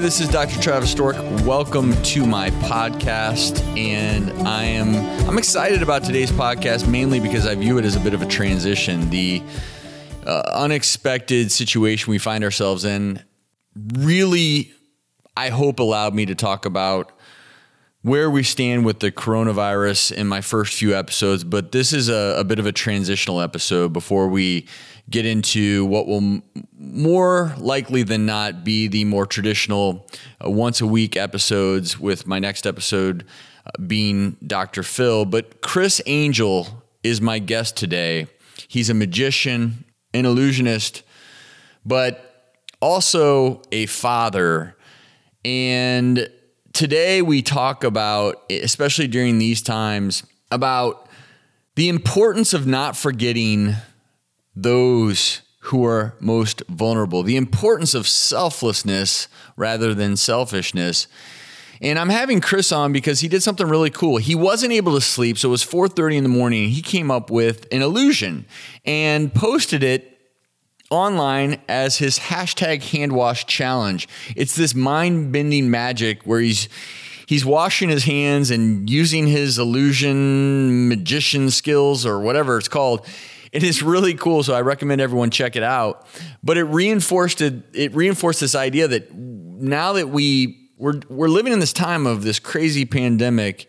this is Dr. Travis Stork. Welcome to my podcast, and I am I'm excited about today's podcast mainly because I view it as a bit of a transition. The uh, unexpected situation we find ourselves in really, I hope, allowed me to talk about where we stand with the coronavirus in my first few episodes, but this is a, a bit of a transitional episode before we get into what will more likely than not be the more traditional uh, once a week episodes, with my next episode uh, being Dr. Phil. But Criss Angel is my guest today. He's a magician, an illusionist, but also a father. And today we talk about, especially during these times, about the importance of not forgetting those who are most vulnerable, the importance of selflessness rather than selfishness. And I'm having Chris on because he did something really cool. He wasn't able to sleep, so it was 4:30 in the morning. He came up with an illusion and posted it online as his hashtag hand wash challenge. It's this mind bending magic where he's he's washing his hands and using his illusion magician skills or whatever it's called. It is really cool, so I recommend everyone check it out. But it reinforced it, it reinforced this idea that now that we we're we're living in this time of this crazy pandemic,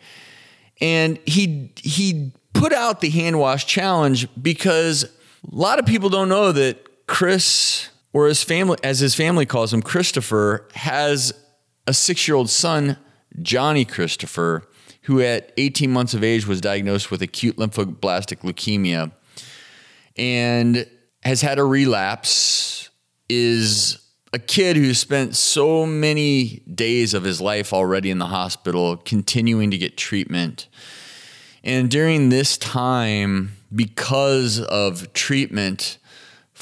and he he put out the hand wash challenge because a lot of people don't know that Chris or his family, as his family calls him, Christopher, has a six year old son, Johnny Christopher, who at 18 months of age was diagnosed with acute lymphoblastic leukemia and has had a relapse, is a kid who spent so many days of his life already in the hospital, continuing to get treatment. And during this time, because of treatment,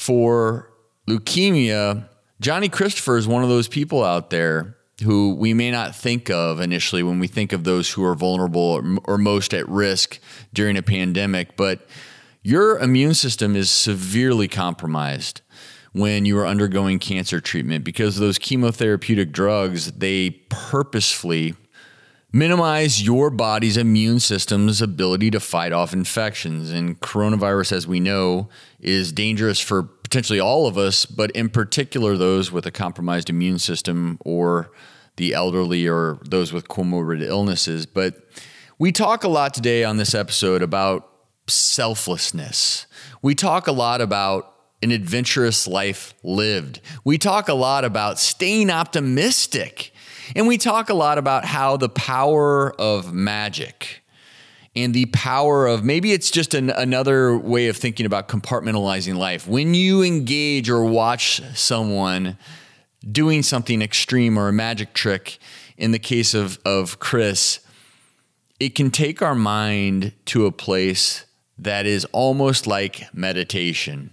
for leukemia, Johnny Christopher is one of those people out there who we may not think of initially when we think of those who are vulnerable or, or most at risk during a pandemic. But your immune system is severely compromised when you are undergoing cancer treatment because those chemotherapeutic drugs, they purposefully minimize your body's immune system's ability to fight off infections. And coronavirus, as we know, is dangerous for potentially all of us, but in particular those with a compromised immune system or the elderly or those with comorbid illnesses. But we talk a lot today on this episode about selflessness. We talk a lot about an adventurous life lived. We talk a lot about staying optimistic and we talk a lot about how the power of magic and the power of maybe it's just an, another way of thinking about compartmentalizing life. When you engage or watch someone doing something extreme or a magic trick, in the case of, of Criss, it can take our mind to a place that is almost like meditation.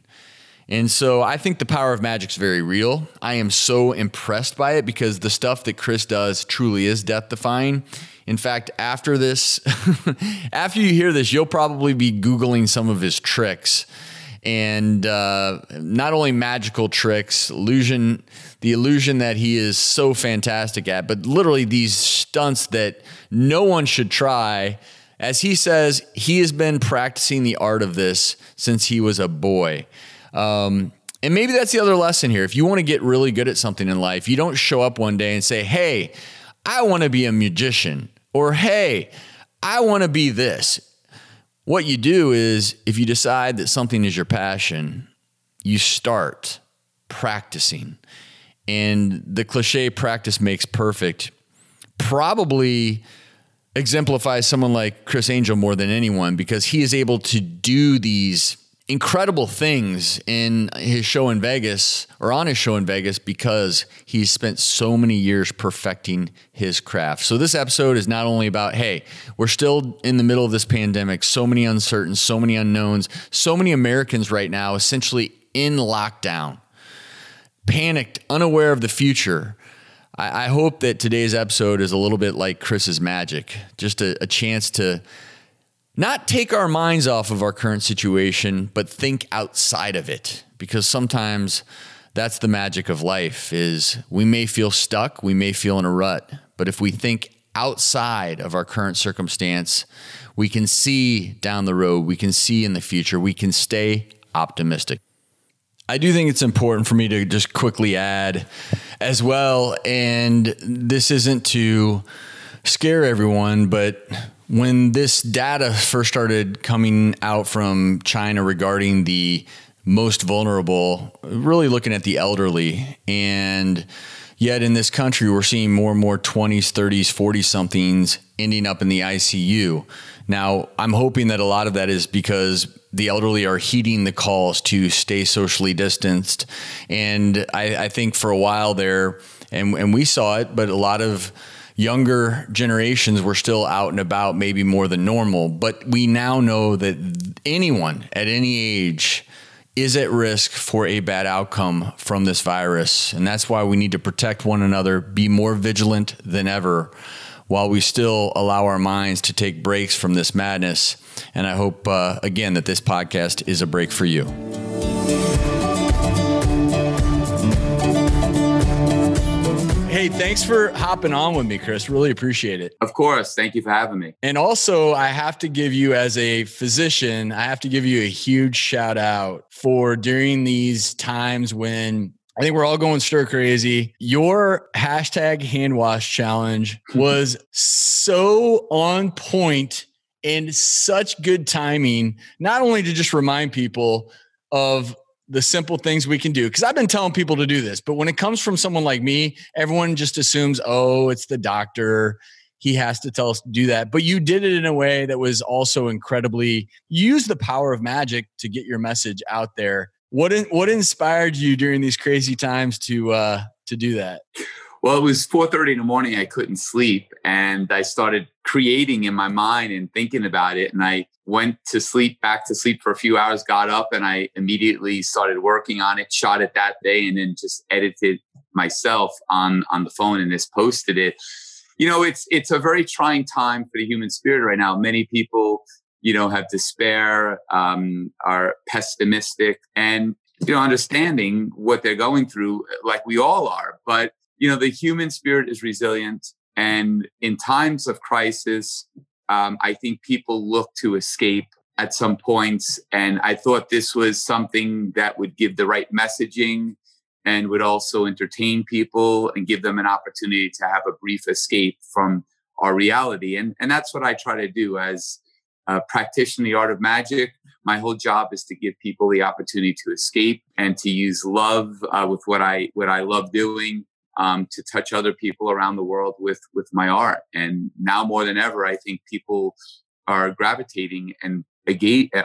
And so I think the power of magic is very real. I am so impressed by it because the stuff that Chris does truly is death defying. In fact, after this, after you hear this, you'll probably be Googling some of his tricks. And uh, not only magical tricks, illusion, the illusion that he is so fantastic at, but literally these stunts that no one should try. As he says, he has been practicing the art of this since he was a boy. Um, and maybe that's the other lesson here. If you want to get really good at something in life, you don't show up one day and say, Hey, I want to be a magician, or Hey, I want to be this. What you do is, if you decide that something is your passion, you start practicing. And the cliche practice makes perfect probably exemplifies someone like Criss Angel more than anyone because he is able to do these incredible things in his show in Vegas or on his show in Vegas because he's spent so many years perfecting his craft. So this episode is not only about, hey, we're still in the middle of this pandemic, so many uncertain, so many unknowns, so many Americans right now essentially in lockdown, panicked, unaware of the future. I, I hope that today's episode is a little bit like Chris's magic, just a, a chance to not take our minds off of our current situation, but think outside of it. Because sometimes that's the magic of life is we may feel stuck, we may feel in a rut, but if we think outside of our current circumstance, we can see down the road, we can see in the future, we can stay optimistic. I do think it's important for me to just quickly add as well, and this isn't to scare everyone, but when this data first started coming out from China regarding the most vulnerable, really looking at the elderly, and yet in this country, we're seeing more and more 20s, 30s, 40 somethings ending up in the ICU. Now, I'm hoping that a lot of that is because the elderly are heeding the calls to stay socially distanced. And I, I think for a while there, and, and we saw it, but a lot of younger generations were still out and about, maybe more than normal. But we now know that anyone at any age is at risk for a bad outcome from this virus. And that's why we need to protect one another, be more vigilant than ever while we still allow our minds to take breaks from this madness. And I hope, uh, again, that this podcast is a break for you. Hey, thanks for hopping on with me, Chris. Really appreciate it. Of course. Thank you for having me. And also, I have to give you, as a physician, I have to give you a huge shout out for during these times when I think we're all going stir crazy. Your hashtag hand wash challenge was so on point and such good timing, not only to just remind people of the simple things we can do. Because I've been telling people to do this, but when it comes from someone like me, everyone just assumes, oh, it's the doctor. He has to tell us to do that. But you did it in a way that was also incredibly, use the power of magic to get your message out there what what inspired you during these crazy times to uh, to do that? Well, it was 4:30 in the morning. I couldn't sleep, and I started creating in my mind and thinking about it. And I went to sleep, back to sleep for a few hours. Got up, and I immediately started working on it. Shot it that day, and then just edited myself on on the phone and just posted it. You know, it's it's a very trying time for the human spirit right now. Many people you know, have despair, um, are pessimistic, and you know, understanding what they're going through, like we all are. But you know, the human spirit is resilient, and in times of crisis, um, I think people look to escape at some points. And I thought this was something that would give the right messaging and would also entertain people and give them an opportunity to have a brief escape from our reality. And, and that's what I try to do as uh, practitioner the art of magic. My whole job is to give people the opportunity to escape and to use love uh, with what I what I love doing um, to touch other people around the world with with my art. And now more than ever, I think people are gravitating and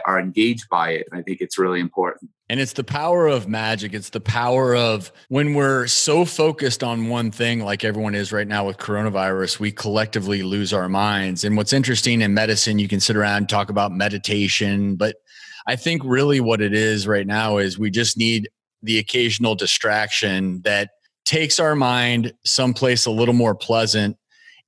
are engaged by it. And I think it's really important. And it's the power of magic. It's the power of when we're so focused on one thing, like everyone is right now with coronavirus, we collectively lose our minds. And what's interesting in medicine, you can sit around and talk about meditation, but I think really what it is right now is we just need the occasional distraction that takes our mind someplace a little more pleasant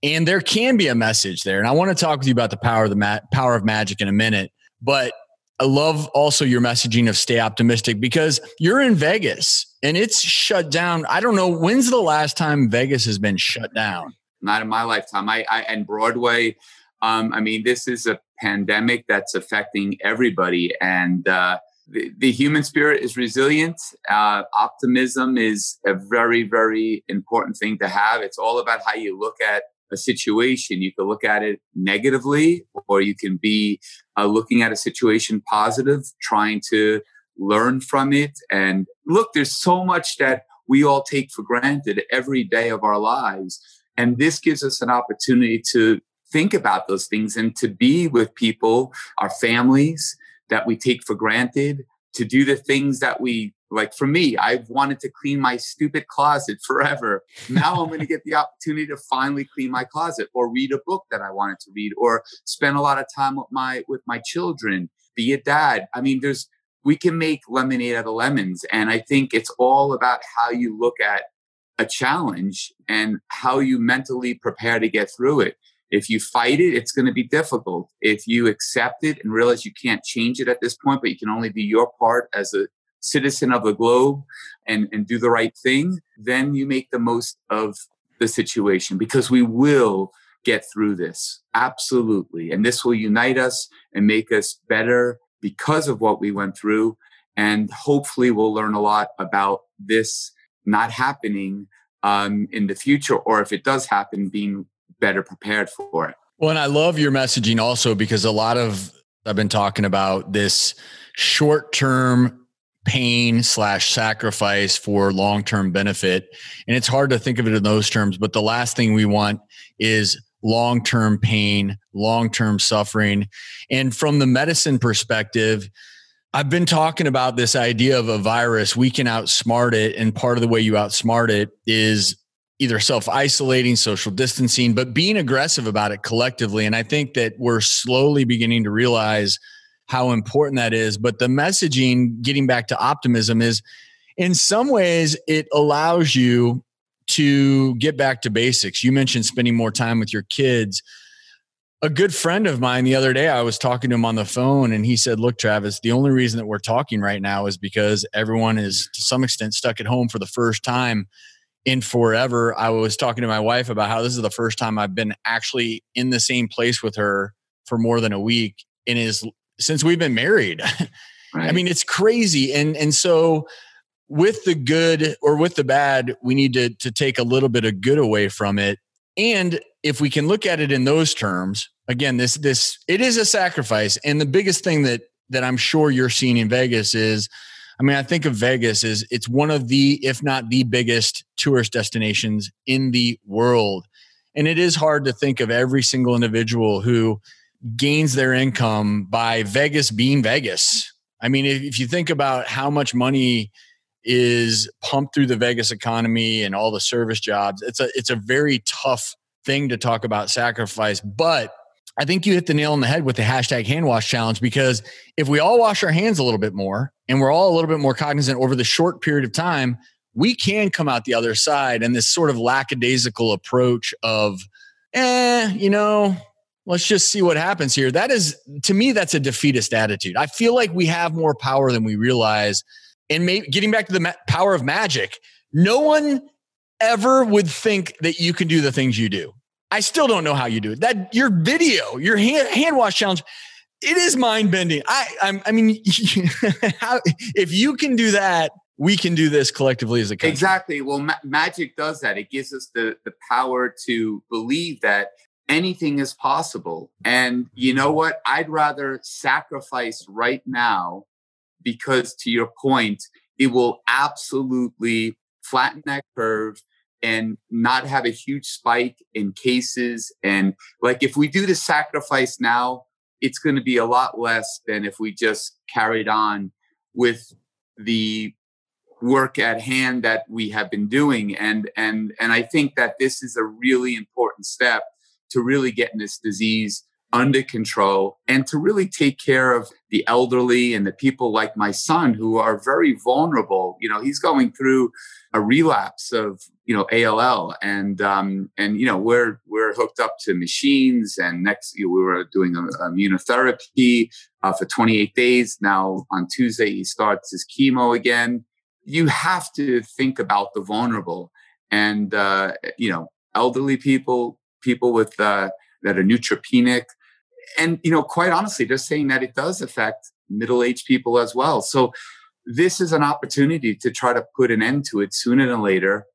and there can be a message there and i want to talk with you about the power of the ma- power of magic in a minute but I love also your messaging of stay optimistic because you're in Vegas and it's shut down. I don't know when's the last time Vegas has been shut down. Not in my lifetime. I, I and Broadway. Um, I mean, this is a pandemic that's affecting everybody, and uh, the, the, human spirit is resilient. Uh, optimism is a very, very important thing to have. It's all about how you look at a situation. You can look at it negatively, or you can be uh, looking at a situation positive, trying to learn from it. And look, there's so much that we all take for granted every day of our lives. And this gives us an opportunity to think about those things and to be with people, our families that we take for granted, to do the things that we like for me, I've wanted to clean my stupid closet forever. Now I'm going to get the opportunity to finally clean my closet or read a book that I wanted to read or spend a lot of time with my with my children, be a dad. I mean, there's we can make lemonade out of lemons and I think it's all about how you look at a challenge and how you mentally prepare to get through it. If you fight it, it's going to be difficult. If you accept it and realize you can't change it at this point, but you can only do your part as a citizen of the globe and, and do the right thing, then you make the most of the situation because we will get through this. Absolutely. And this will unite us and make us better because of what we went through. And hopefully, we'll learn a lot about this not happening um, in the future, or if it does happen, being better prepared for it. Well, and I love your messaging also because a lot of I've been talking about this short term pain slash sacrifice for long term benefit. And it's hard to think of it in those terms, but the last thing we want is long term pain, long term suffering. And from the medicine perspective, I've been talking about this idea of a virus. We can outsmart it. And part of the way you outsmart it is either self isolating, social distancing, but being aggressive about it collectively. And I think that we're slowly beginning to realize how important that is. But the messaging, getting back to optimism, is in some ways it allows you to get back to basics. You mentioned spending more time with your kids. A good friend of mine the other day, I was talking to him on the phone, and he said, Look, Travis, the only reason that we're talking right now is because everyone is to some extent stuck at home for the first time in forever. I was talking to my wife about how this is the first time I've been actually in the same place with her for more than a week and is since we've been married. Right. I mean, it's crazy. And and so with the good or with the bad, we need to to take a little bit of good away from it. And if we can look at it in those terms, again, this this it is a sacrifice. And the biggest thing that that I'm sure you're seeing in Vegas is I mean, I think of Vegas as it's one of the, if not the biggest tourist destinations in the world. And it is hard to think of every single individual who gains their income by Vegas being Vegas. I mean, if, you think about how much money is pumped through the Vegas economy and all the service jobs, it's a it's a very tough thing to talk about sacrifice. But I think you hit the nail on the head with the hashtag hand wash challenge because if we all wash our hands a little bit more and we're all a little bit more cognizant over the short period of time, we can come out the other side. And this sort of lackadaisical approach of, eh, you know, let's just see what happens here. That is, to me, that's a defeatist attitude. I feel like we have more power than we realize. And maybe getting back to the ma- power of magic, no one ever would think that you can do the things you do. I still don't know how you do it. That your video, your hand, hand wash challenge, it is mind bending. I, I'm, i mean, how, if you can do that, we can do this collectively as a country. Exactly. Well, ma- magic does that. It gives us the the power to believe that anything is possible. And you know what? I'd rather sacrifice right now because, to your point, it will absolutely flatten that curve and not have a huge spike in cases. And like if we do the sacrifice now, it's going to be a lot less than if we just carried on with the work at hand that we have been doing and and and I think that this is a really important step to really getting this disease under control and to really take care of the elderly and the people like my son who are very vulnerable. You know, he's going through a relapse of you know ALL and um, and you know we're we're hooked up to machines and next we were doing a immunotherapy uh, for 28 days. Now on Tuesday he starts his chemo again. You have to think about the vulnerable and uh, you know elderly people people with uh, that are neutropenic. And, you know, quite honestly, they're saying that it does affect middle aged people as well. So this is an opportunity to try to put an end to it sooner than later,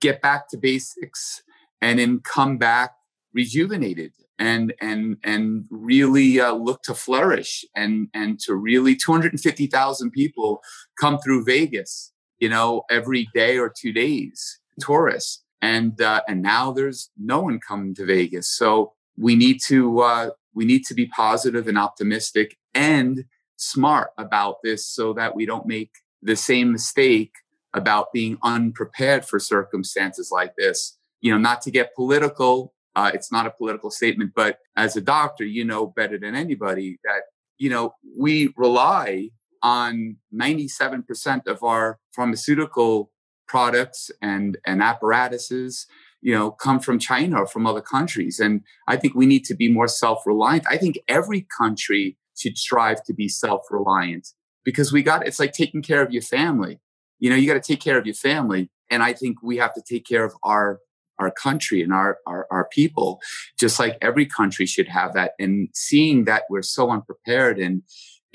get back to basics, and then come back rejuvenated and and and really uh, look to flourish and and to really 250,000 people come through Vegas, you know, every day or two days, tourists and uh, and now there's no one coming to Vegas. So we need to uh, we need to be positive and optimistic and smart about this, so that we don't make the same mistake about being unprepared for circumstances like this. You know, not to get political. Uh, it's not a political statement, but as a doctor, you know better than anybody that you know we rely on 97% of our pharmaceutical products and and apparatuses you know come from china or from other countries and i think we need to be more self-reliant i think every country should strive to be self-reliant because we got it's like taking care of your family. You know, you got to take care of your family. And I think we have to take care of our our country and our, our, our people, just like every country should have that. And seeing that we're so unprepared and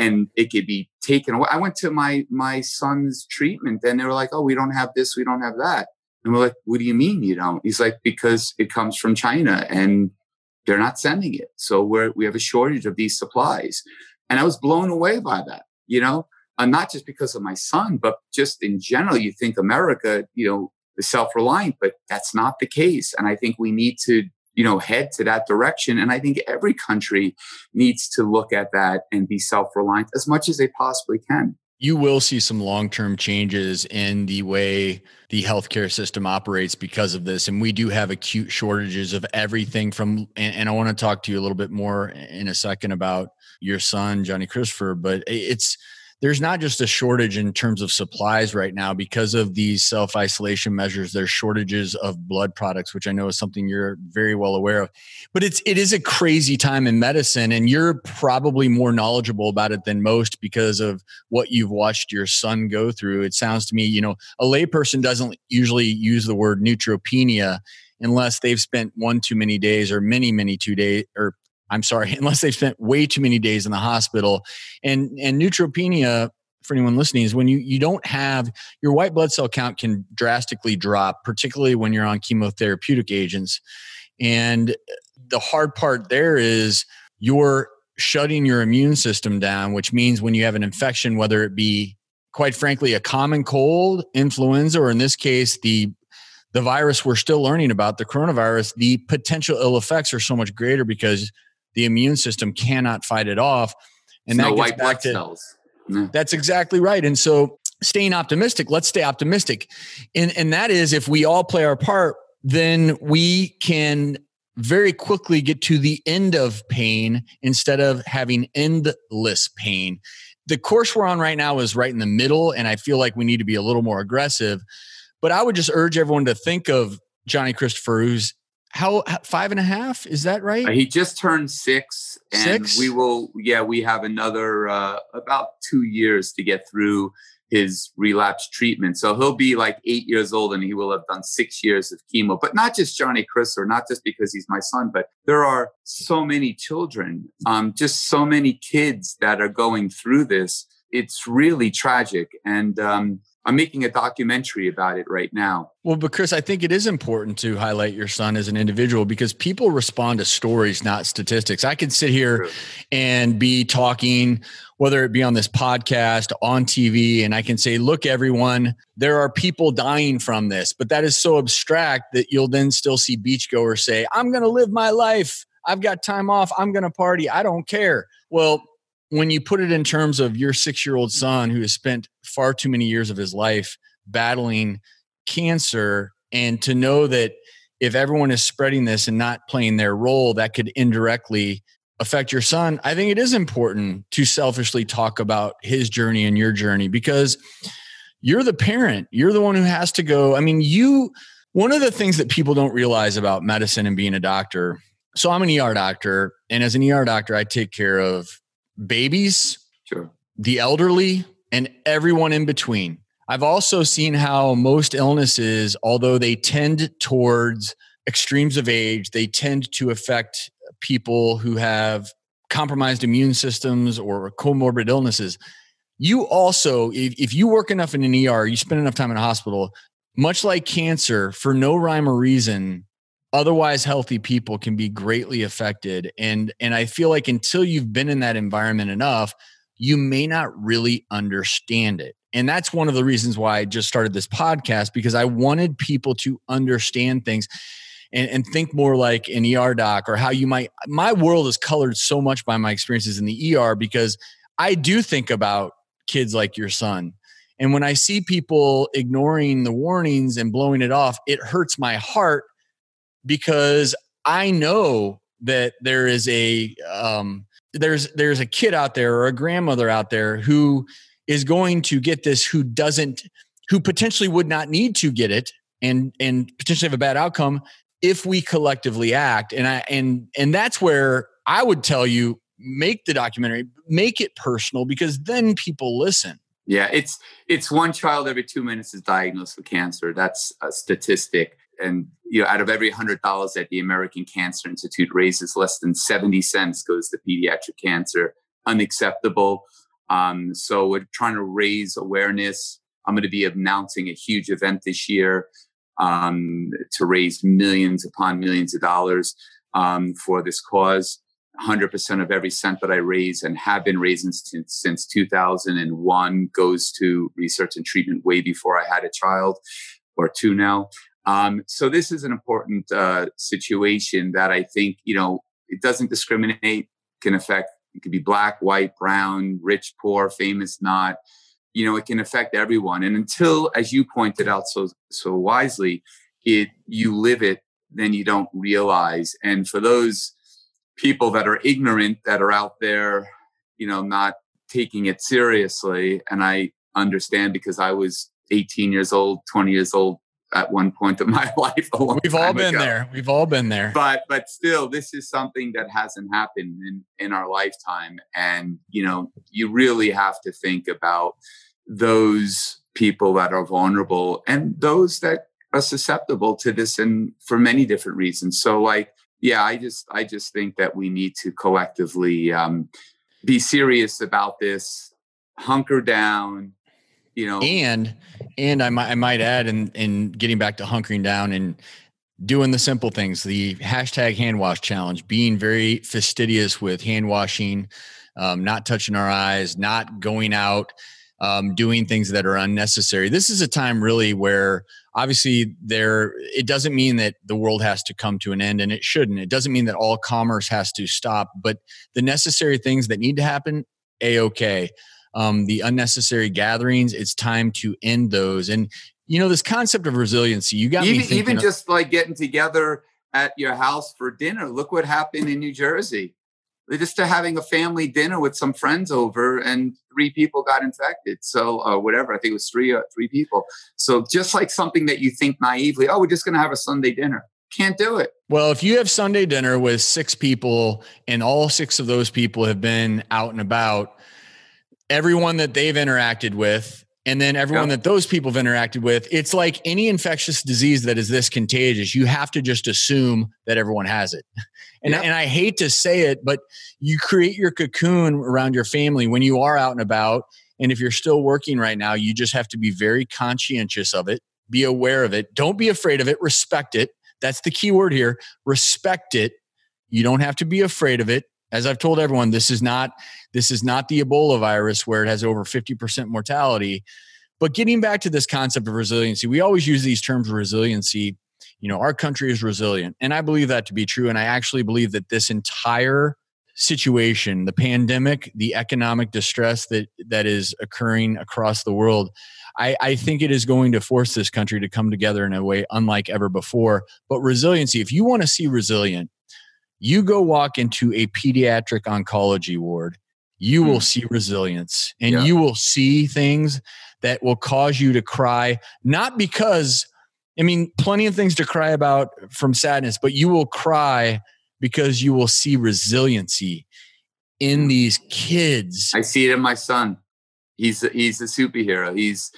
and it could be taken away. I went to my my son's treatment and they were like, "Oh, we don't have this, we don't have that." And we're like, "What do you mean you don't?" He's like, "Because it comes from China and they're not sending it, so we're we have a shortage of these supplies." And I was blown away by that. You know, uh, not just because of my son, but just in general. You think America, you know, is self-reliant, but that's not the case. And I think we need to you know head to that direction. And i think every country needs to look at that and be self-reliant as much as they possibly can. You will see some long-term changes in the way the healthcare system operates because of this. And we do have acute shortages of everything from and, and i want to talk to you a little bit more in a second about your son johnny christopher but it's there's not just a shortage in terms of supplies right now because of these self isolation measures. There's shortages of blood products, which I know is something you're very well aware of. But it's it is a crazy time in medicine, and you're probably more knowledgeable about it than most because of what you've watched your son go through. It sounds to me, you know, a layperson doesn't usually use the word neutropenia unless they've spent one too many days or many many two days or I'm sorry, unless they've spent way too many days in the hospital. And and neutropenia, for anyone listening, is when you you don't have your white blood cell count can drastically drop, particularly when you're on chemotherapeutic agents. And the hard part there is you're shutting your immune system down, which means when you have an infection, whether it be quite frankly a common cold, influenza, or in this case the the virus we're still learning about, the coronavirus, the potential ill effects are so much greater because the immune system cannot fight it off. And that white blood cells. That's exactly right. And so staying optimistic, let's stay optimistic. And, and that is if we all play our part, then we can very quickly get to the end of pain instead of having endless pain. The course we're on right now is right in the middle, and I feel like we need to be a little more aggressive. But I would just urge everyone to think of Johnny Christopher, who's how five and a half? Is that right? He just turned six and six? we will yeah we have another uh, about two years to get through his relapse treatment. So he'll be like eight years old and he will have done six years of chemo. But not just johnny chris or not just because he's my son but there are so many children um, just so many kids that are going through this. It's really tragic and um, I'm making a documentary about it right now. Well, but Chris, I think it is important to highlight your son as an individual because people respond to stories, not statistics. I can sit here True. and be talking, whether it be on this podcast, on TV, and I can say, look, everyone, there are people dying from this, but that is so abstract that you'll then still see beachgoers say, I'm going to live my life. I've got time off. I'm going to party. I don't care. Well, when you put it in terms of your six year old son who has spent far too many years of his life battling cancer, and to know that if everyone is spreading this and not playing their role, that could indirectly affect your son. I think it is important to selfishly talk about his journey and your journey because you're the parent, you're the one who has to go. I mean, you, one of the things that people don't realize about medicine and being a doctor. So I'm an ER doctor, and as an ER doctor, I take care of babies, sure. the elderly, and everyone in between. I've also seen how most illnesses, although they tend towards extremes of age, they tend to affect people who have compromised immune systems or comorbid illnesses. You also, if, if you work enough in an ER, you spend enough time in a hospital, much like cancer, for no rhyme or reason, otherwise healthy people can be greatly affected. And and i feel like until you've been in that environment enough you may not really understand it. And that's one of the reasons why i just started this podcast because i wanted people to understand things and, and think more like an er doc or how you might my world is colored so much by my experiences in the er because i do think about kids like your son. And when i see people ignoring the warnings and blowing it off it hurts my heart because I know that there is a um, there's there's a kid out there or a grandmother out there who is going to get this who doesn't who potentially would not need to get it and and potentially have a bad outcome if we collectively act and I and and that's where I would tell you make the documentary, make it personal because then people listen. Yeah, it's it's one child every two minutes is diagnosed with cancer. That's a statistic. And you know, out of every hundred dollars that the American Cancer Institute raises, less than seventy cents goes to pediatric cancer. Unacceptable. Um, so we're trying to raise awareness. I'm going to be announcing a huge event this year um, to raise millions upon millions of dollars um, for this cause. 100% of every cent that I raise and have been raising since, since 2001 goes to research and treatment way before I had a child or two now. Um, so this is an important uh, situation that I think, you know, it doesn't discriminate, can affect, it could be black, white, brown, rich, poor, famous, not, you know, it can affect everyone. And until, as you pointed out so, so wisely, it, you live it, then you don't realize. And for those, people that are ignorant that are out there, you know, not taking it seriously. And I understand because I was 18 years old, 20 years old at one point of my life. We've all been ago. there. We've all been there. But but still, this is something that hasn't happened in in our lifetime, and you know, you really have to think about those people that are vulnerable and those that are susceptible to this, and for many different reasons. So, like yeah, I just I just think that we need to collectively um, be serious about this, hunker down, you know. And and I might I might add, in in getting back to hunkering down and doing the simple things, the hashtag hand wash challenge, being very fastidious with hand washing, um, not touching our eyes, not going out um, doing things that are unnecessary. This is a time really where obviously there it doesn't mean that the world has to come to an end and it shouldn't. It doesn't mean that all commerce has to stop, but the necessary things that need to happen, a okay. Um, the unnecessary gatherings, it's time to end those. And you know this concept of resiliency. You got even, me even just like getting together at your house for dinner. Look what happened in New Jersey just to having a family dinner with some friends over and three people got infected so uh, whatever i think it was three uh, three people so just like something that you think naively oh we're just going to have a sunday dinner can't do it well if you have sunday dinner with six people and all six of those people have been out and about everyone that they've interacted with and then everyone that those people have interacted with it's like any infectious disease that is this contagious you have to just assume that everyone has it. And, and i hate to say it but you create your cocoon around your family when you are out and about and if you're still working right now you just have to be very conscientious of it be aware of it don't be afraid of it respect it. That's the key word here respect it. You don't have to be afraid of it as I've told everyone, this is not this is not the Ebola virus where it has over 50% mortality. But getting back to this concept of resiliency, we always use these terms resiliency. You know, our country is resilient. And I believe that to be true. And I actually believe that this entire situation, the pandemic, the economic distress that that is occurring across the world, I, I, think it is going to force this country to come together in a way unlike ever before. But resiliency, if you want to see resilient, you go walk into a pediatric oncology ward, you will hmm. see resilience and yeah. you will see things that will cause you to cry, not because, I mean, plenty of things to cry about from sadness, but you will cry because you will see resiliency in hmm. these kids. I see it in my son. He's a, he's a superhero. He's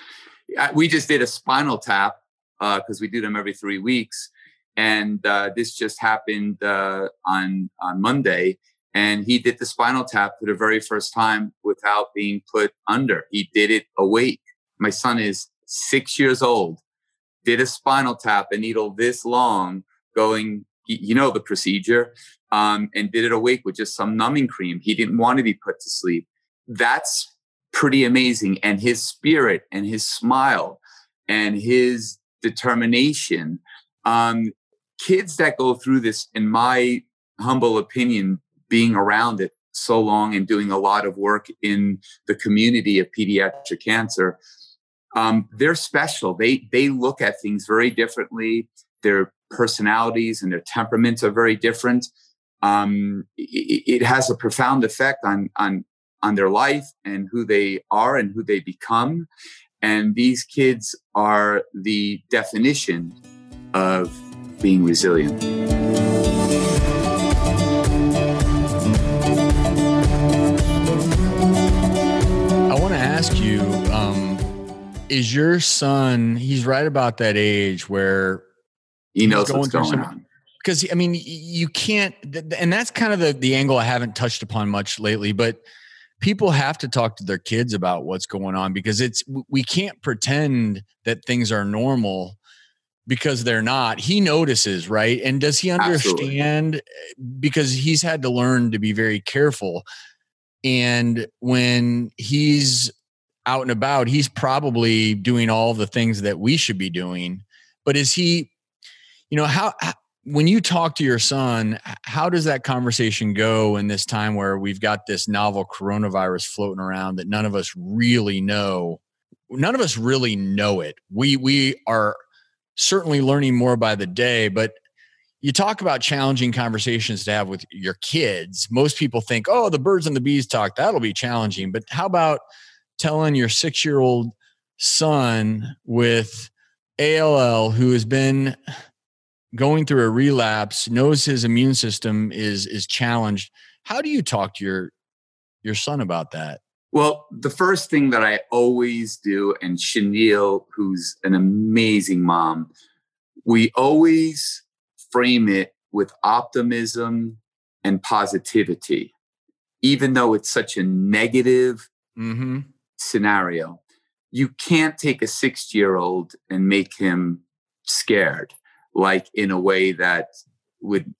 we just did a spinal tap because uh, we do them every three weeks, and uh, this just happened uh, on on Monday. And he did the spinal tap for the very first time without being put under. He did it awake. My son is six years old. Did a spinal tap, a needle this long, going. You know the procedure, um, and did it awake with just some numbing cream. He didn't want to be put to sleep. That's pretty amazing. And his spirit and his smile and his determination um, kids that go through this, in my humble opinion, being around it so long and doing a lot of work in the community of pediatric cancer, um, they're special. They they look at things very differently. Their personalities and their temperaments are very different. Um, it, it, has a profound effect on on on their life and who they are and who they become. And these kids are the definition of being resilient. I want to ask you um, is your son, he's right about that age where he knows going what's going on? Because, I mean, you can't, and that's kind of the, the angle I haven't touched upon much lately, but people have to talk to their kids about what's going on because it's we can't pretend that things are normal because they're not. He notices, right? And does he understand? Absolutely. Because he's had to learn to be very careful. And when he's out and about, he's probably doing all the things that we should be doing. But is he, you know, how, when you talk to your son, how does that conversation go in this time where we've got this novel coronavirus floating around that none of us really know? None of us really know it. We we are certainly learning more by the day, but you talk about challenging conversations to have with your kids. Most people think, "Oh, the birds and the bees talk, that'll be challenging." But how about telling your 6-year-old son with ALL who has been going through a relapse, knows his immune system is is challenged. How do you talk to your your son about that? Well, the first thing that I always do, and Shaunyl, who's an amazing mom, we always frame it with optimism and positivity, even though it's such a negative mm-hmm. scenario. You can't take a six year old and make him scared like in a way that would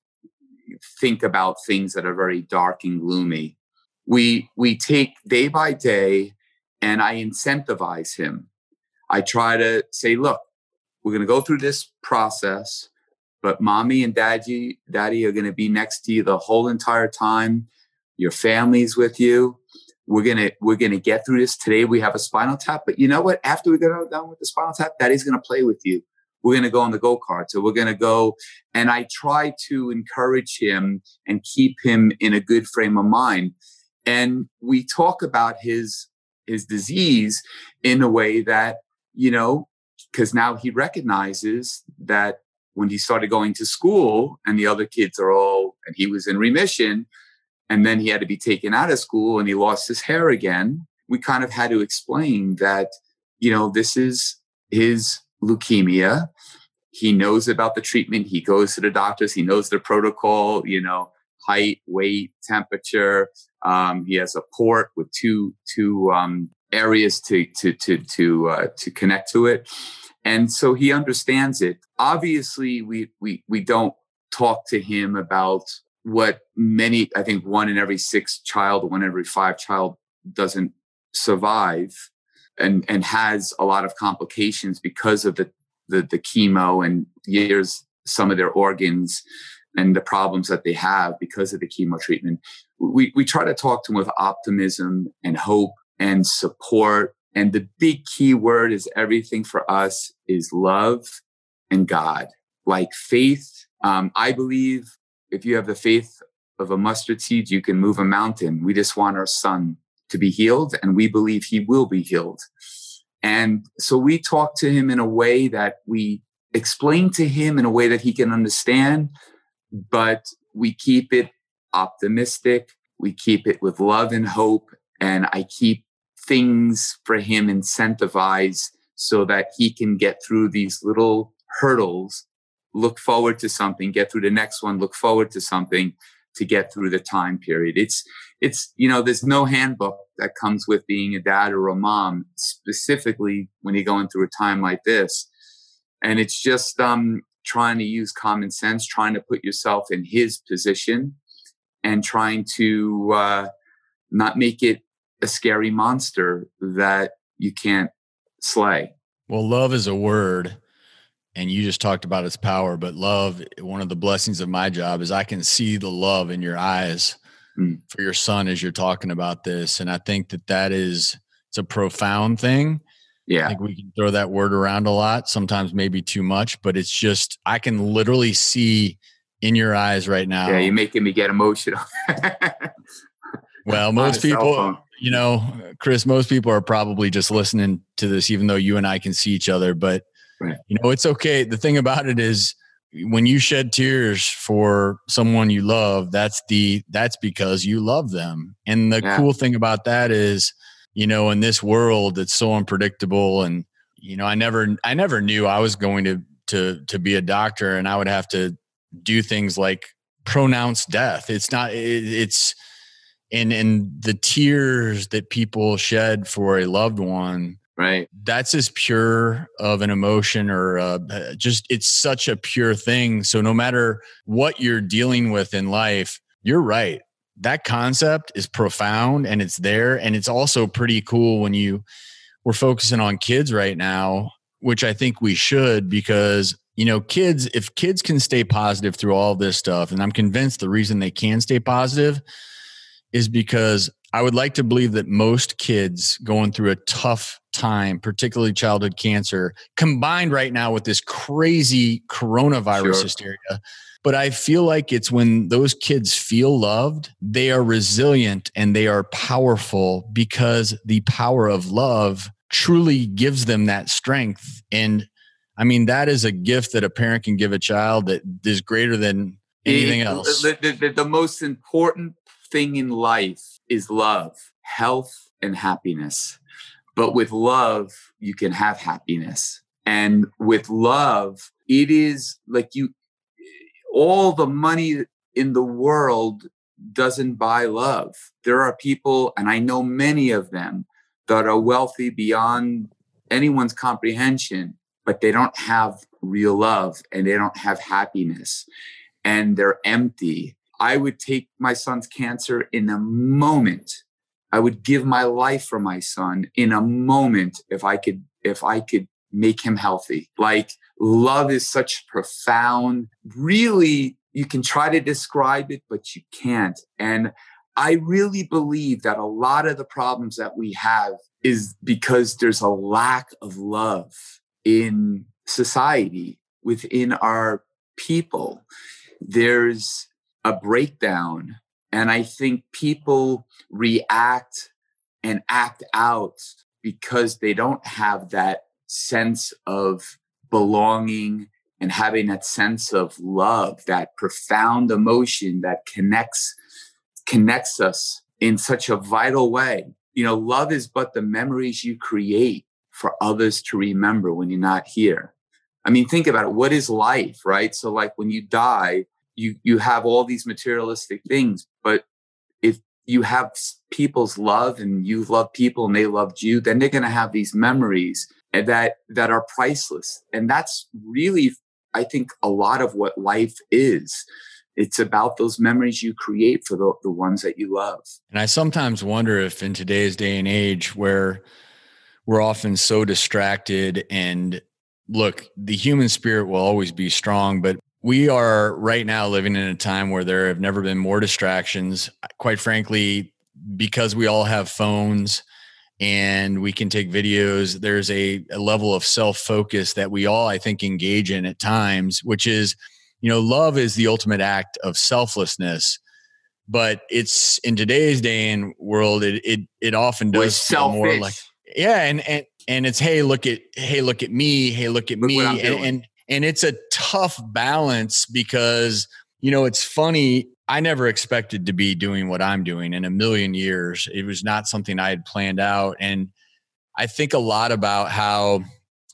think about things that are very dark and gloomy. We we take day by day and I incentivize him. I try to say, look, we're going to go through this process, but mommy and daddy daddy are going to be next to you the whole entire time. Your family's with you. We're gonna we're gonna get through this today. We have a spinal tap, but you know what? After we get done with the spinal tap, daddy's gonna play with you we're going to go on the go kart. So we're going to go. And I try to encourage him and keep him in a good frame of mind. And we talk about his, his disease in a way that, you know, because now he recognizes that when he started going to school and the other kids are all, and he was in remission, and then he had to be taken out of school and he lost his hair again. We kind of had to explain that, you know, this is his leukemia. He knows about the treatment. He goes to the doctors. He knows the protocol, you know, height, weight, temperature. Um, he has a port with two, two, um, areas to, to, to, to, uh, to connect to it. And so he understands it. Obviously, we, we, we don't talk to him about what many, I think one in every six child, one in every five child doesn't survive and and has a lot of complications because of the the, the chemo and years some of their organs and the problems that they have because of the chemo treatment. We, we try to talk to them with optimism and hope and support. And the big key word is everything for us is love and God. Like faith, um, I believe if you have the faith of a mustard seed, you can move a mountain. We just want our son to be healed, and we believe he will be healed. And so we talk to him in a way that we explain to him in a way that he can understand, but we keep it optimistic. We keep it with love and hope. And I keep things for him incentivized so that he can get through these little hurdles, look forward to something, get through the next one, look forward to something to get through the time period. It's it's you know there's no handbook that comes with being a dad or a mom specifically when you're going through a time like this, and it's just um, trying to use common sense, trying to put yourself in his position, and trying to uh, not make it a scary monster that you can't slay. Well, love is a word and you just talked about its power but love one of the blessings of my job is i can see the love in your eyes mm. for your son as you're talking about this and i think that that is it's a profound thing yeah i think we can throw that word around a lot sometimes maybe too much but it's just i can literally see in your eyes right now yeah you're making me get emotional well most people you know chris most people are probably just listening to this even though you and i can see each other but Right. You know, it's okay. The thing about it is when you shed tears for someone you love, that's the that's because you love them. And the yeah. cool thing about that is, you know, in this world that's so unpredictable and you know, I never, I never knew I was going to to to be a doctor, and I would have to do things like pronounce death. It's not. It, it's and and the tears that people shed for a loved one right that's as pure of an emotion or uh, just it's such a pure thing so no matter what you're dealing with in life you're right that concept is profound and it's there and it's also pretty cool when you we're focusing on kids right now which i think we should because you know kids if kids can stay positive through all this stuff and i'm convinced the reason they can stay positive is because I would like to believe that most kids going through a tough time, particularly childhood cancer, combined right now with this crazy coronavirus sure. hysteria. But I feel like it's when those kids feel loved, they are resilient and they are powerful because the power of love truly gives them that strength. And I mean, that is a gift that a parent can give a child that is greater than anything else. The, the, the, the most important thing in life is love, health, and happiness. But with love, you can have happiness. And with love, it is like you, all the money in the world doesn't buy love. There are people, and I know many of them, that are wealthy beyond anyone's comprehension, but they don't have real love and they don't have happiness and they're empty I would take my son's cancer in a moment. I would give my life for my son in a moment if I could if I could make him healthy. Like love is such profound, really you can try to describe it but you can't. And I really believe that a lot of the problems that we have is because there's a lack of love in society within our people. There's a breakdown. And I think people react and act out because they don't have that sense of belonging and having that sense of love, that profound emotion that connects connects us in such a vital way. You know, love is but the memories you create for others to remember when you're not here. I mean, think about it. What is life, right? So, like when you die, you you have all these materialistic things but if you have people's love and you love people and they loved you then they're going to have these memories that that are priceless and that's really i think a lot of what life is it's about those memories you create for the, the ones that you love and i sometimes wonder if in today's day and age where we're often so distracted and look the human spirit will always be strong but we are right now living in a time where there have never been more distractions. Quite frankly, because we all have phones and we can take videos, there's a, a level of self focus that we all, I think, engage in at times, which is, you know, love is the ultimate act of selflessness. But it's in today's day and world, it it, it often does feel more like yeah, and and and it's hey, look at hey, look at me, hey, look at look me, and, and and it's a tough balance because, you know, it's funny. I never expected to be doing what I'm doing in a million years. It was not something I had planned out. And I think a lot about how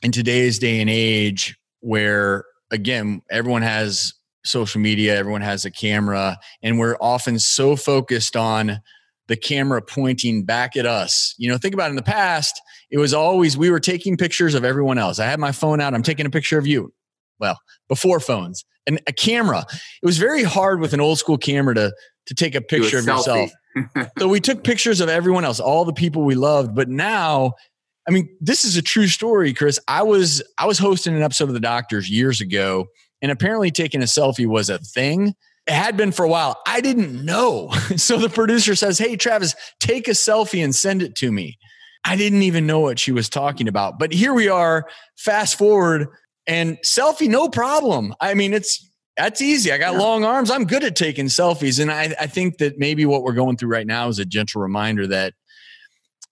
in today's day and age, where again, everyone has social media, everyone has a camera, and we're often so focused on the camera pointing back at us. You know, think about in the past, it was always we were taking pictures of everyone else. I had my phone out, I'm taking a picture of you well, before phones and a camera. It was very hard with an old school camera to to take a picture of yourself. so we took pictures of everyone else, all the people we loved. But now, I mean, this is a true story, Chris. I was I was hosting an episode of The Doctors years ago, and apparently taking a selfie was a thing. It had been for a while. I didn't know. so the producer says, Hey, Travis, take a selfie and send it to me. I didn't even know what she was talking about. But here we are, fast forward and selfie, no problem. I mean, it's that's easy. I got yeah. long arms. I'm good at taking selfies. And I, I think that maybe what we're going through right now is a gentle reminder that,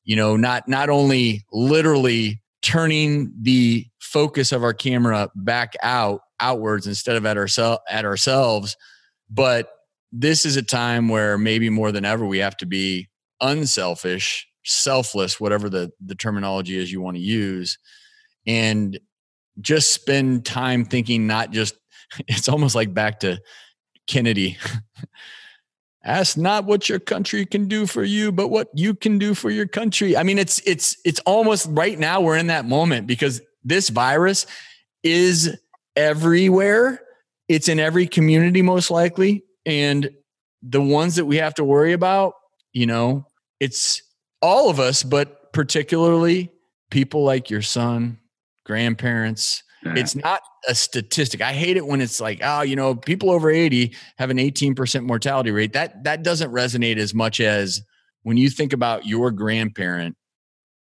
you know, not not only literally turning the focus of our camera back out outwards instead of at ourselves at ourselves, but this is a time where maybe more than ever we have to be unselfish, selfless, whatever the, the terminology is you want to use and just spend time thinking not just it's almost like back to Kennedy. Ask not what your country can do for you, but what you can do for your country. I mean, it's it's it's almost right now we're in that moment because this virus is everywhere. It's in every community most likely and the ones that we have to worry about, you know, it's all of us, but particularly people like your son, grandparents. It's not a statistic. I hate it when it's like, oh, you know, people over 80 have an 18% mortality rate. That that doesn't resonate as much as when you think about your grandparent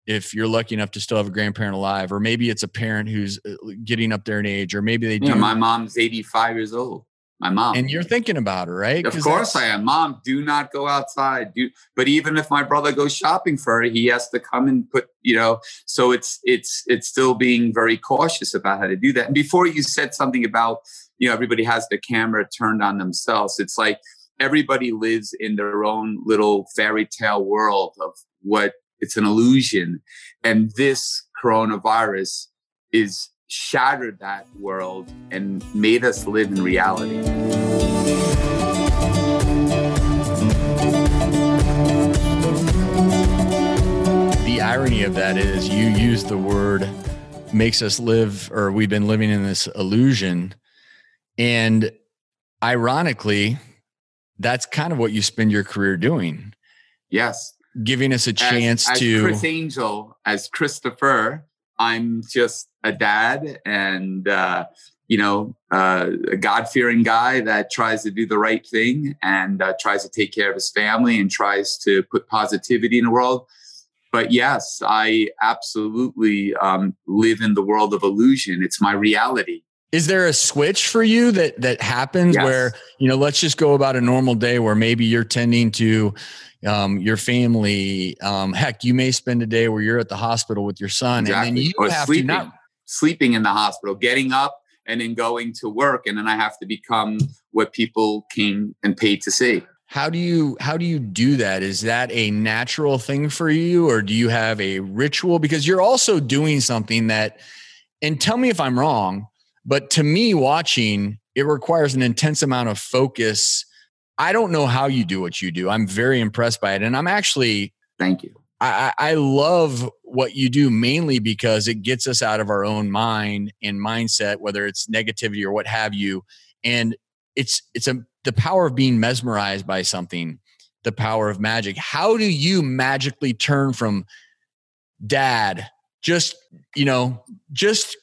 if you're lucky enough to still have a grandparent alive or maybe it's a parent who's uh, getting up there in age or maybe they do yeah, my mom's 85 years old my mom. And you're thinking about her, right? Of course I am. Mom, do not go outside. Do but even if my brother goes shopping for her, he has to come and put, you know, so it's it's it's still being very cautious about how to do that. And before you said something about, you know, everybody has the camera turned on themselves. It's like everybody lives in their own little fairy tale world of what it's an illusion. And this coronavirus is shattered that world and made us live in reality. The irony of that is you use the word makes us live, or we've been living in this illusion. And ironically, that's kind of what you spend your career doing. Yes. Giving us a chance as, as to. Criss Angel, as Christopher, I'm just a dad and, uh, you know, uh, a God fearing guy that tries to do the right thing and uh, tries to take care of his family and tries to put positivity in the world. But yes, I absolutely um, live in the world of illusion. It's my reality. Is there a switch for you that that happens yes. where you know? Let's just go about a normal day where maybe you're tending to um, your family. Um, heck, you may spend a day where you're at the hospital with your son, exactly. and then you or have sleeping, to not sleeping in the hospital, getting up and then going to work, and then I have to become what people came and paid to see. How do you how do you do that? Is that a natural thing for you, or do you have a ritual? Because you're also doing something that, and tell me if I'm wrong, but to me, watching it requires an intense amount of focus I don't know how you do what you do. I'm very impressed by it. And I'm actually thank you. I, I love what you do mainly because it gets us out of our own mind and mindset, whether it's negativity or what have you. And it's it's a the power of being mesmerized by something, the power of magic. How do you magically turn from dad, just you know, just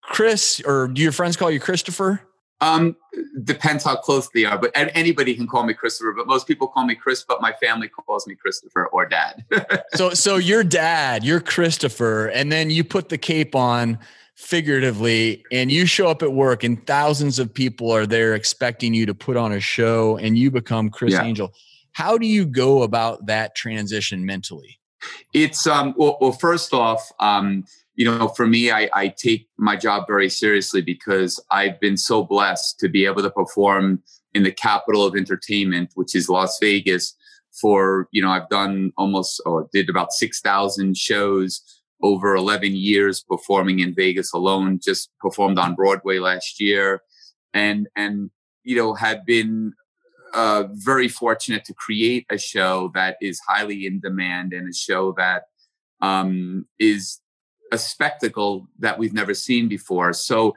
Chris, or do your friends call you Christopher? Um, depends how close they are, but anybody can call me Christopher. But most people call me Chris, but my family calls me Christopher or Dad. so, so your dad, you're Christopher, and then you put the cape on figuratively, and you show up at work, and thousands of people are there expecting you to put on a show, and you become Criss yeah. Angel. How do you go about that transition mentally? It's um well, well first off, um, you know, for me, I, I take my job very seriously because I've been so blessed to be able to perform in the capital of entertainment, which is Las Vegas. For you know, I've done almost or did about six thousand shows over eleven years performing in Vegas alone. Just performed on Broadway last year, and and you know have been uh, very fortunate to create a show that is highly in demand and a show that um, is a spectacle that we've never seen before. So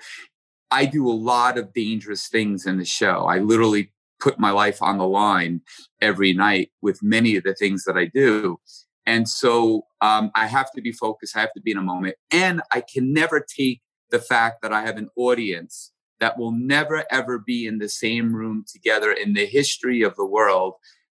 I do a lot of dangerous things in the show. I literally put my life on the line every night with many of the things that I do. And so um, I have to be focused. I have to be in a moment. And I can never take the fact that I have an audience that will never, ever be in the same room together in the history of the world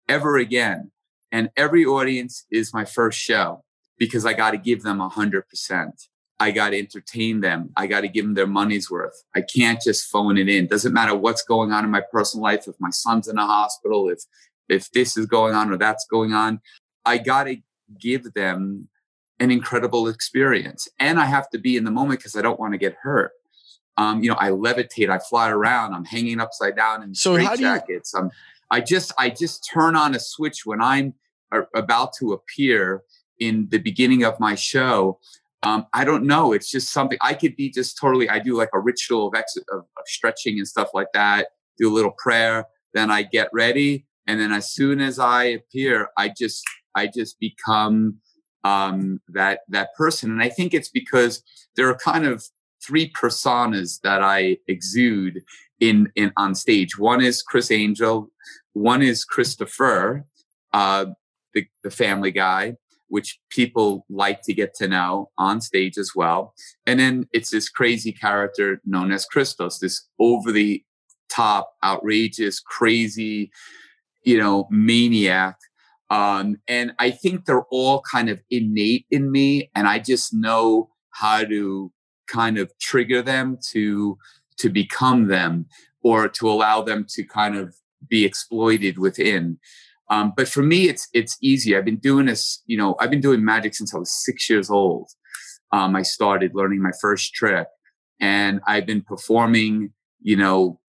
ever again. And every audience is my first show because I got to give them 100%. I got to entertain them. I got to give them their money's worth. I can't just phone it in. Doesn't matter what's going on in my personal life. If my son's in a hospital, if if this is going on or that's going on, I got to give them an incredible experience. And I have to be in the moment because I don't want to get hurt. Um, you know, I levitate, I fly around, I'm hanging upside down in so straight jackets. You- I just I just turn on a switch when I'm about to appear in the beginning of my show, Um, I don't know. It's just something I could be just totally. I do like a ritual of, ex- of, of stretching and stuff like that. Do a little prayer, then I get ready, and then as soon as I appear, I just I just become um, that that person. And I think it's because there are kind of three personas that I exude in in on stage. One is Criss Angel, one is Christopher, uh, the the Family Guy, which people like to get to know on stage as well. And then it's this crazy character known as Christos, this over the top, outrageous, crazy, you know, maniac. Um, and I think they're all kind of innate in me, and I just know how to kind of trigger them to to become them or to allow them to kind of be exploited within. Um, but for me, it's it's easy. I've been doing this, you know, I've been doing magic since I was six years old. Um, I started learning my first trick, and I've been performing, you know,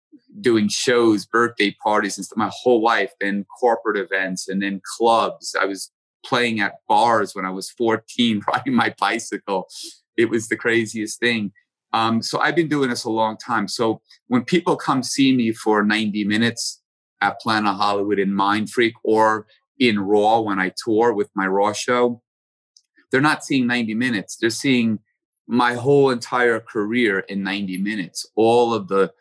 doing shows, birthday parties, and stuff my whole life. Then corporate events, and then clubs. I was playing at bars when I was 14, riding my bicycle. It was the craziest thing. Um, so I've been doing this a long time. So when people come see me for 90 minutes at Planet Hollywood in Mindfreak or in Raw when I tour with my Raw show, they're not seeing 90 minutes. They're seeing my whole entire career in 90 minutes. All of the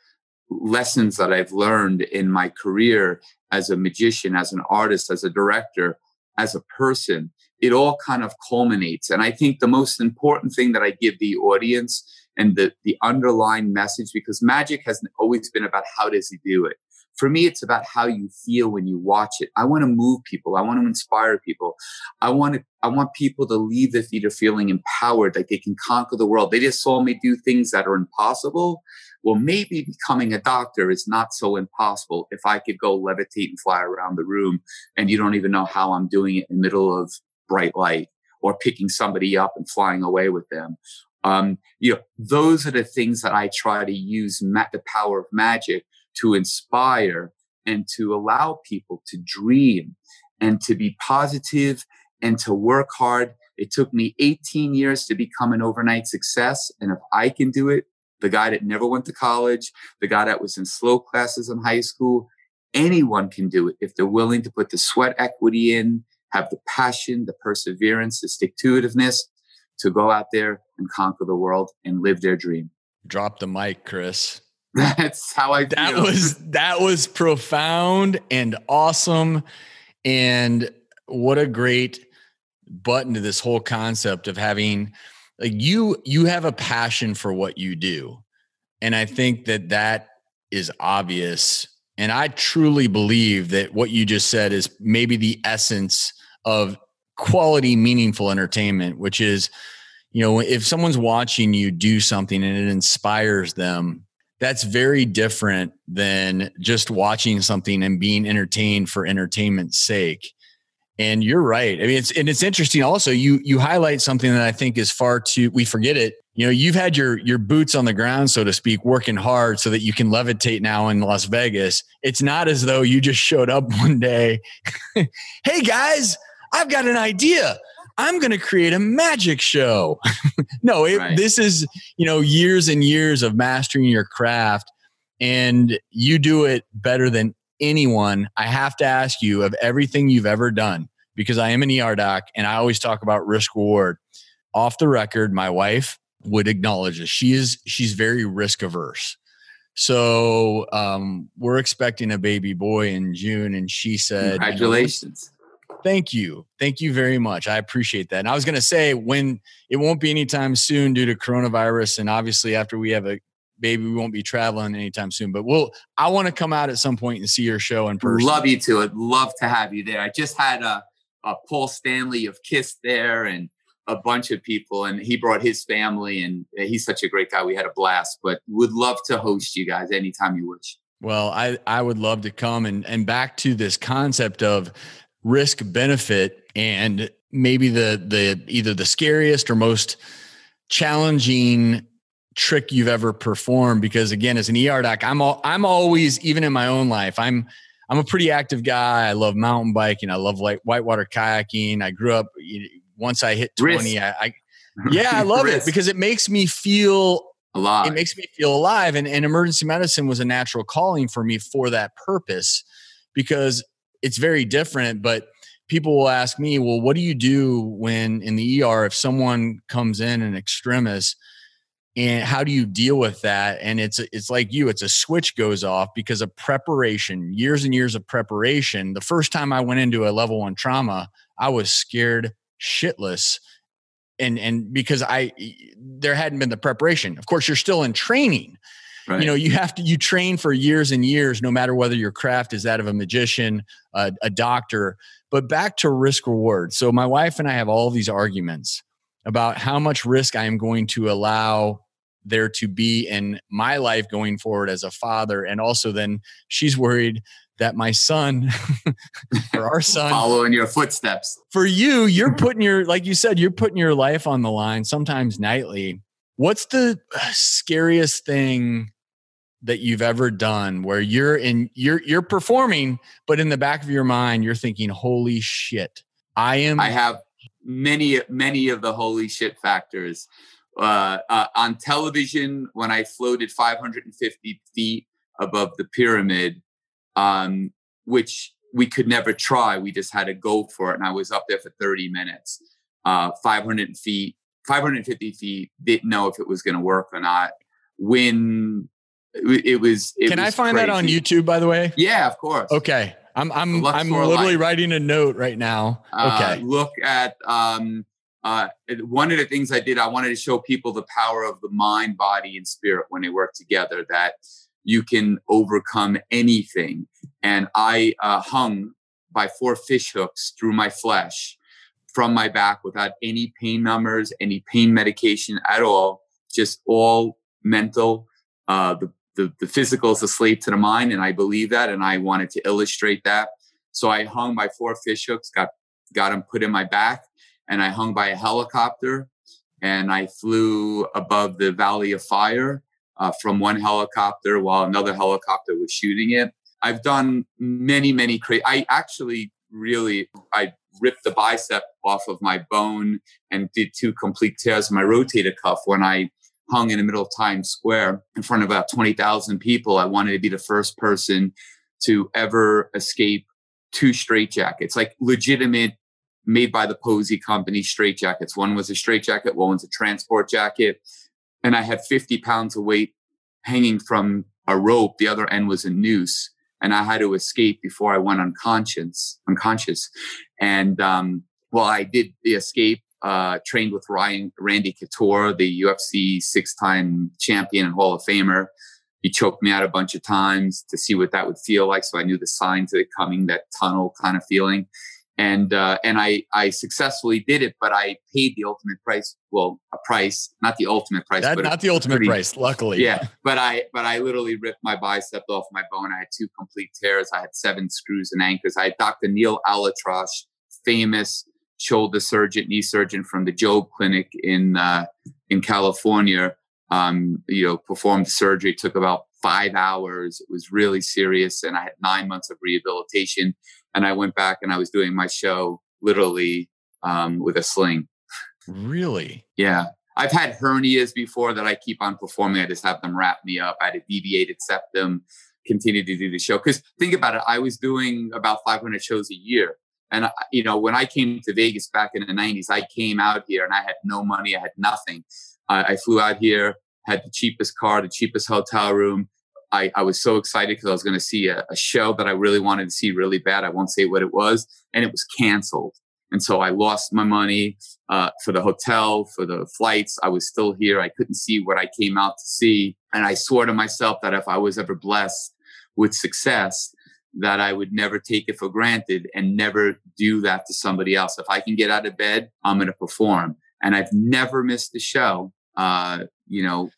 lessons that I've learned in my career as a magician, as an artist, as a director, as a person, it all kind of culminates. And I think the most important thing that I give the audience and the, the underlying message, because magic has always been about how does he do it? For me, it's about how you feel when you watch it. I want to move people. I want to inspire people. I want to, I want people to leave the theater feeling empowered, like they can conquer the world. They just saw me do things that are impossible. Well, maybe becoming a doctor is not so impossible if I could go levitate and fly around the room and you don't even know how I'm doing it in the middle of bright light or picking somebody up and flying away with them. Um, you know, those are the things that I try to use ma- the power of magic to inspire and to allow people to dream and to be positive and to work hard. It took me 18 years to become an overnight success. And if I can do it, the guy that never went to college, the guy that was in slow classes in high school, anyone can do it if they're willing to put the sweat equity in, have the passion, the perseverance, the stick to itiveness to go out there and conquer the world and live their dream. Drop the mic, Chris. That's how I That was that was profound and awesome. And what a great button to this whole concept of having like you you have a passion for what you do. And I think that that is obvious. And I truly believe that what you just said is maybe the essence of quality, meaningful entertainment, which is, you know, if someone's watching you do something and it inspires them, that's very different than just watching something and being entertained for entertainment's sake. And you're right. I mean, it's and it's interesting. Also, you you highlight something that I think is far too we forget it. You know, you've had your your boots on the ground, so to speak, working hard so that you can levitate now in Las Vegas. It's not as though you just showed up one day. hey guys, I've got an idea. I'm going to create a magic show. no, it, right. this is, you know, years and years of mastering your craft and you do it better than anyone. I have to ask you of everything you've ever done because I am an ER doc and I always talk about risk reward. Off the record, my wife would acknowledge this. She is she's very risk averse. So um, we're expecting a baby boy in June, and she said, "Congratulations." Thank you. Thank you very much. I appreciate that. And I was going to say when it won't be anytime soon due to coronavirus. And obviously, after we have a baby, we won't be traveling anytime soon. But we'll, I want to come out at some point and see your show in person. Love you to. I'd love to have you there. I just had a, a Paul Stanley of Kiss there and a bunch of people, and he brought his family, and he's such a great guy. We had a blast, but would love to host you guys anytime you wish. Well, I, I would love to come and, and back to this concept of risk benefit and maybe the the either the scariest or most challenging trick you've ever performed. Because again as an ER doc I'm all, I'm always even in my own life I'm I'm a pretty active guy. I love mountain biking. I love like whitewater kayaking. I grew up once I hit 20 I, I Yeah, I love it because it makes me feel alive. It makes me feel alive. And, and emergency medicine was a natural calling for me for that purpose because it's very different. But people will ask me, well, what do you do when in the ER if someone comes in an extremis? and how do you deal with that and it's it's like you it's a switch goes off because of preparation years and years of preparation the first time i went into a level 1 trauma i was scared shitless and and because i there hadn't been the preparation of course you're still in training Right. You know, you have to you train for years and years, no matter whether your craft is that of a magician, a, a doctor. But back to risk reward. So my wife and I have all these arguments about how much risk I am going to allow there to be in my life going forward as a father, and also then she's worried that my son or our son following your footsteps for you you're putting your like you said you're putting your life on the line sometimes nightly what's the uh, scariest thing that you've ever done where you're in you're you're performing but in the back of your mind you're thinking holy shit i am i have many many of the holy shit factors. Uh, uh, on television when i floated 550 feet above the pyramid um, which we could never try we just had to go for it and i was up there for 30 minutes. Uh, 500 feet 550 feet didn't know if it was going to work or not. When it was. It Can was I find crazy. that on YouTube? By the way. Yeah, of course. Okay, I'm I'm I'm literally writing a note right now. Uh, okay. Uh, look at um, uh, one of the things I did. I wanted to show people the power of the mind, body, and spirit when they work together. That you can overcome anything. And I uh, hung by four fish hooks through my flesh from my back without any pain numbers, any pain medication at all, just all mental. Uh, the the, the physical is a slave to the mind, and I believe that, and I wanted to illustrate that. So I hung by four fish hooks, got got them put in my back, and I hung by a helicopter, and I flew above the Valley of Fire uh, from one helicopter while another helicopter was shooting it. I've done many, many crazy. I actually really I ripped the bicep off of my bone and did two complete tears of my rotator cuff when I hung in the middle of Times Square in front of about 20,000 people. I wanted to be the first person to ever escape two straitjackets, like legitimate made by the Posey company straitjackets. One was a straitjacket, one was a transport jacket. And I had 50 pounds of weight hanging from a rope. The other end was a noose. And I had to escape before I went unconscious, unconscious. And um, well, I did the escape uh, trained with Ryan Randy Couture, the UFC six-time champion and Hall of Famer. He choked me out a bunch of times to see what that would feel like, so I knew the signs of it coming, that tunnel kind of feeling. And uh, and I I successfully did it, but I paid the ultimate price. Well, a price, not the ultimate price, that, but not the ultimate pretty, price. Luckily, yeah. But I but I literally ripped my bicep off my bone. I had two complete tears. I had seven screws and anchors. I had Dr. Neal ElAttrache, famous shoulder surgeon, knee surgeon from the Jobe Clinic in uh, in California. Um, you know, performed surgery. It took about five hours. It was really serious, and I had nine months of rehabilitation. And I went back and I was doing my show literally um, with a sling. Really? Yeah. I've had hernias before that I keep on performing. I just have them wrap me up. I had a deviated septum, continue to do the show. Because think about it, I was doing about 500 shows a year. And, you know, when I came to Vegas back in the 90s, I came out here and I had no money. I had nothing. Uh, I flew out here, had the cheapest car, the cheapest hotel room. I, I was so excited because I was going to see a, a, show that I really wanted to see really bad. I won't say what it was. And it was canceled. And so I lost my money uh, for the hotel, for the flights. I was still here. I couldn't see what I came out to see. And I swore to myself that if I was ever blessed with success, that I would never take it for granted and never do that to somebody else. If I can get out of bed, I'm going to perform. And I've never missed a show, uh, you know,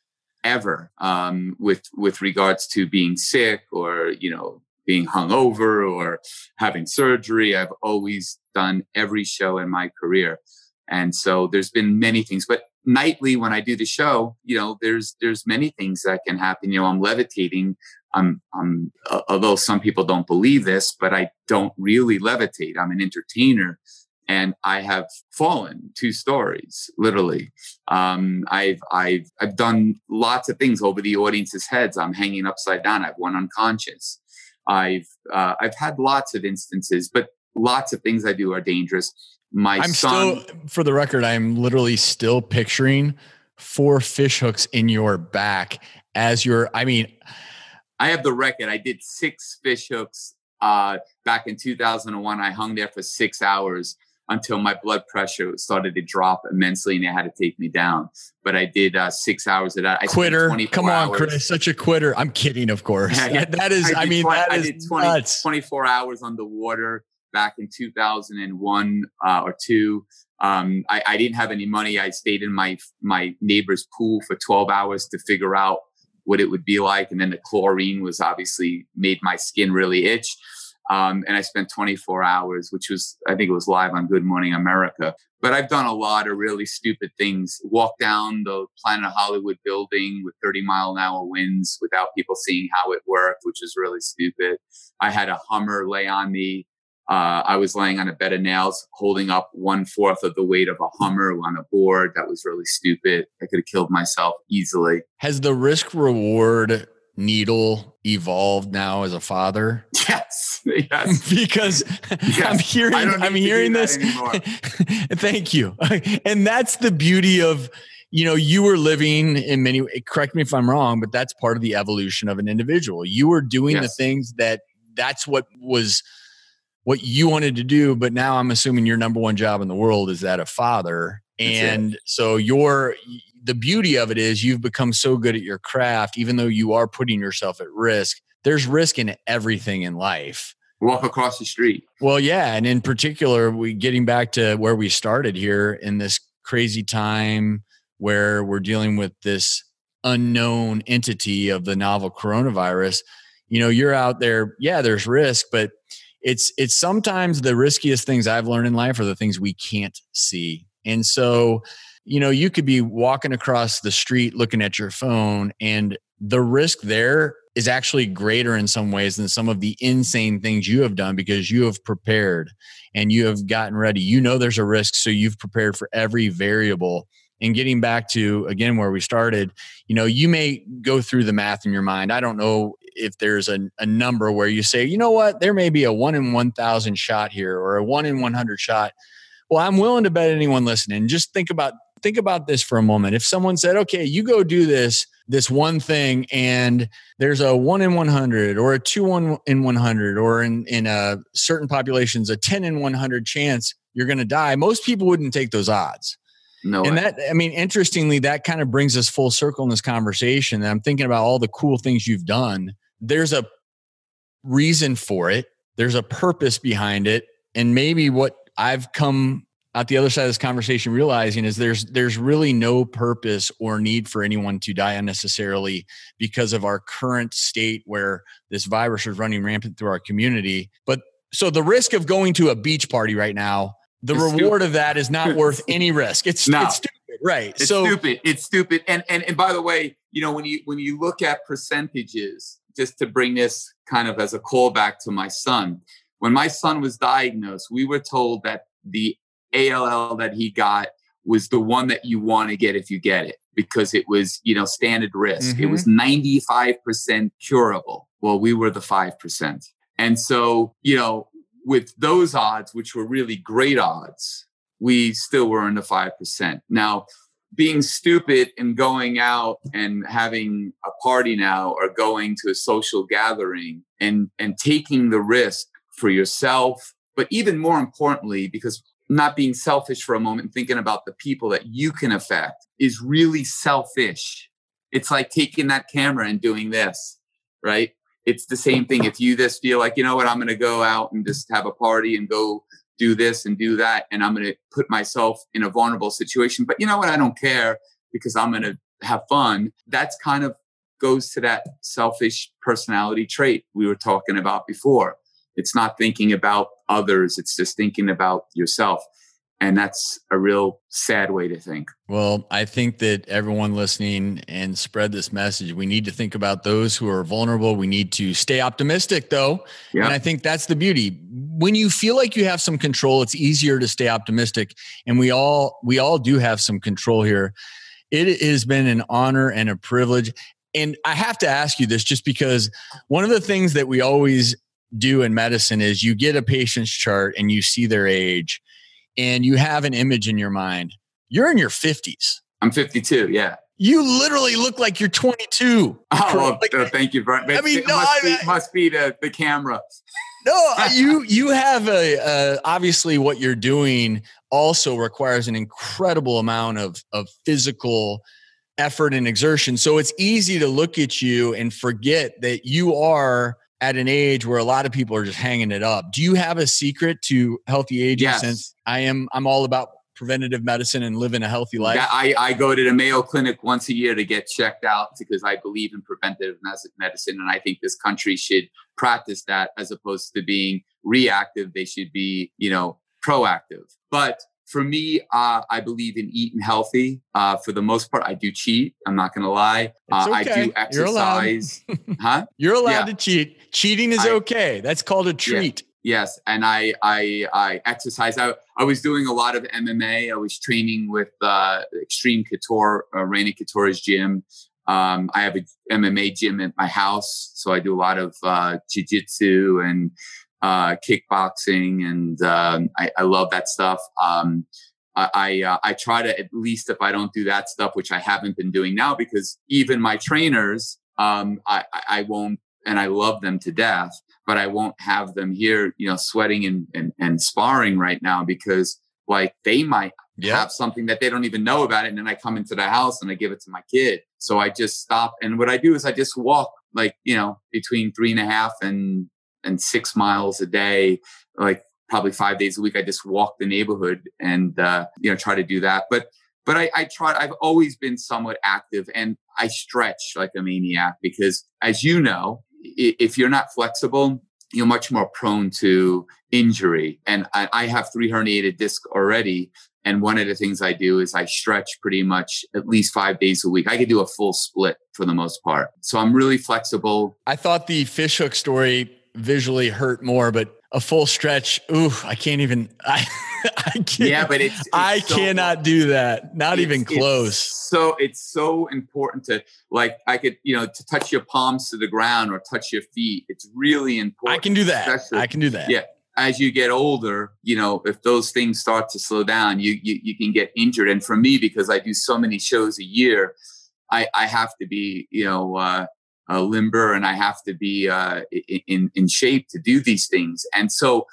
ever um, with with regards to being sick or you know being hungover or having surgery. I've always done every show in my career, and so there's been many things. But nightly when I do the show, you know, there's there's many things that can happen. You know, I'm levitating I'm, I'm, uh, although some people don't believe this, but I don't really levitate. I'm an entertainer. and I have fallen two stories, literally. Um, I've I've I've done lots of things over the audience's heads. I'm hanging upside down. I've went unconscious. I've uh, I've had lots of instances, but lots of things I do are dangerous. My I'm son, still, for the record, I'm literally still picturing four fish hooks in your back as your. I mean, I have the record. I did six fish hooks uh, back in 2001. I hung there for six hours until my blood pressure started to drop immensely and they had to take me down. But I did uh, six hours of that. I quitter. Come on, hours. Chris. Such a quitter. I'm kidding, of course. Yeah, yeah. That is, I, I mean, 20, that I did 20, nuts. 24 hours underwater back in 2001 uh, or two. Um, I, I didn't have any money. I stayed in my my neighbor's pool for 12 hours to figure out what it would be like. And then the chlorine was obviously made my skin really itch. Um, and I spent 24 hours, which was, I think it was live on Good Morning America. But I've done a lot of really stupid things. Walk down the Planet Hollywood building with 30 mile an hour winds without people seeing how it worked, which is really stupid. I had a Hummer lay on me. Uh, I was laying on a bed of nails, holding up one fourth of the weight of a Hummer on a board. That was really stupid. I could have killed myself easily. Has the risk reward needle evolved now as a father? Yes. Yes. because yes. I'm hearing I'm hearing this. Thank you. and that's the beauty of you know, you were living in many correct me if I'm wrong, but that's part of the evolution of an individual. You were doing yes. the things that that's what was what you wanted to do, but now I'm assuming your number one job in the world is that of father. And so your the beauty of it is you've become so good at your craft, even though you are putting yourself at risk. There's risk in everything in life. Walk across the street. Well, yeah, and in particular, we getting back to where we started here in this crazy time where we're dealing with this unknown entity of the novel coronavirus. You know, you're out there. Yeah, there's risk, but it's it's sometimes the riskiest things I've learned in life are the things we can't see. And so you know, you could be walking across the street looking at your phone, and the risk there is actually greater in some ways than some of the insane things you have done because you have prepared and you have gotten ready. You know there's a risk, so you've prepared for every variable. And getting back to again where we started, you know, you may go through the math in your mind. I don't know if there's a, a number where you say, you know what, there may be a one in 1,000 shot here or a one in 100 shot. Well, I'm willing to bet anyone listening. Just think about think about this for a moment. If someone said, okay, you go do this, this one thing, and there's a one in 100 or a two one in 100, or in, in a certain populations, a 10 in 100 chance you're going to die, most people wouldn't take those odds. No. And way. that, I mean, interestingly, that kind of brings us full circle in this conversation. And I'm thinking about all the cool things you've done. There's a reason for it, there's a purpose behind it. And maybe what I've come at the other side of this conversation realizing is there's there's really no purpose or need for anyone to die unnecessarily because of our current state where this virus is running rampant through our community but so the risk of going to a beach party right now the it's reward stupid. of that is not worth any risk it's, no. it's stupid right it's so stupid it's stupid and and and by the way you know when you when you look at percentages just to bring this kind of as a callback to my son when my son was diagnosed we were told that the ALL that he got was the one that you want to get if you get it because it was, you know, standard risk. Mm-hmm. It was 95% curable. Well, we were the 5%. And so, you know, with those odds, which were really great odds, we still were in the 5%. Now, being stupid and going out and having a party now or going to a social gathering and and taking the risk for yourself but even more importantly because not being selfish for a moment, thinking about the people that you can affect is really selfish. It's like taking that camera and doing this, right? It's the same thing. If you just feel like, you know what, I'm going to go out and just have a party and go do this and do that, and I'm going to put myself in a vulnerable situation. But you know what, I don't care because I'm going to have fun. That's kind of goes to that selfish personality trait we were talking about before. It's not thinking about others, it's just thinking about yourself. And that's a real sad way to think. Well, I think that everyone listening and spread this message. We need to think about those who are vulnerable. We need to stay optimistic, though. Yeah. And I think that's the beauty. when you feel like you have some control, it's easier to stay optimistic. And we all we all do have some control here. It has been an honor and a privilege. And I have to ask you this just because one of the things that we always do in medicine is you get a patient's chart and you see their age and you have an image in your mind. You're in your 50s. I'm 52, yeah. You literally look like you're 22. Oh, well, like, uh, thank you. Brian. I mean, no, must, I, be, must be the, the camera. no, you you have a uh, obviously what you're doing also requires an incredible amount of of physical effort and exertion. So it's easy to look at you and forget that you are at an age where a lot of people are just hanging it up. Do you have a secret to healthy aging? Yes. Since I am, I'm all about preventative medicine and living a healthy life? I, I go to the Mayo Clinic once a year to get checked out because I believe in preventative medicine. And I think this country should practice that as opposed to being reactive. They should be, you know, proactive. But for me, uh, I believe in eating healthy. Uh, for the most part, I do cheat. I'm not going to lie. Uh, okay. I do exercise. You're allowed. huh? You're allowed yeah. to cheat. Cheating is I, okay. That's called a treat. Yeah. Yes, and I I I exercise. I I was doing a lot of MMA. I was training with uh, Extreme Couture, uh, Randy Couture's gym. Um, I have a MMA gym at my house, so I do a lot of uh, jiu-jitsu and uh, kickboxing, and um, I, I, love that stuff. Um, I I, uh, I try to at least if I don't do that stuff, which I haven't been doing now, because even my trainers, um, I I won't, and I love them to death but I won't have them here, you know, sweating and, and, and sparring right now because like they might yeah. have something that they don't even know about it. And then I come into the house and I give it to my kid. So I just stop. And what I do is I just walk like, you know, between three and a half and, and six miles a day, like probably five days a week. I just walk the neighborhood and, uh, you know, try to do that. But, but I, I try, I've always been somewhat active and I stretch like a maniac because as you know, if you're not flexible, you're much more prone to injury. And I, I have three herniated discs already. And one of the things I do is I stretch pretty much at least five days a week. I could do a full split for the most part. So I'm really flexible. I thought the fishhook story visually hurt more, but a full stretch, ooh, I can't even. I, I can't, yeah, but it's, it's I so, cannot do that. Not even close. It's so it's so important to like I could you know to touch your palms to the ground or touch your feet. It's really important. I can do that. I can do that. Yeah. As you get older, you know, if those things start to slow down, you, you you can get injured. And for me, because I do so many shows a year, I I have to be you know uh, uh, limber and I have to be uh, in in shape to do these things. And so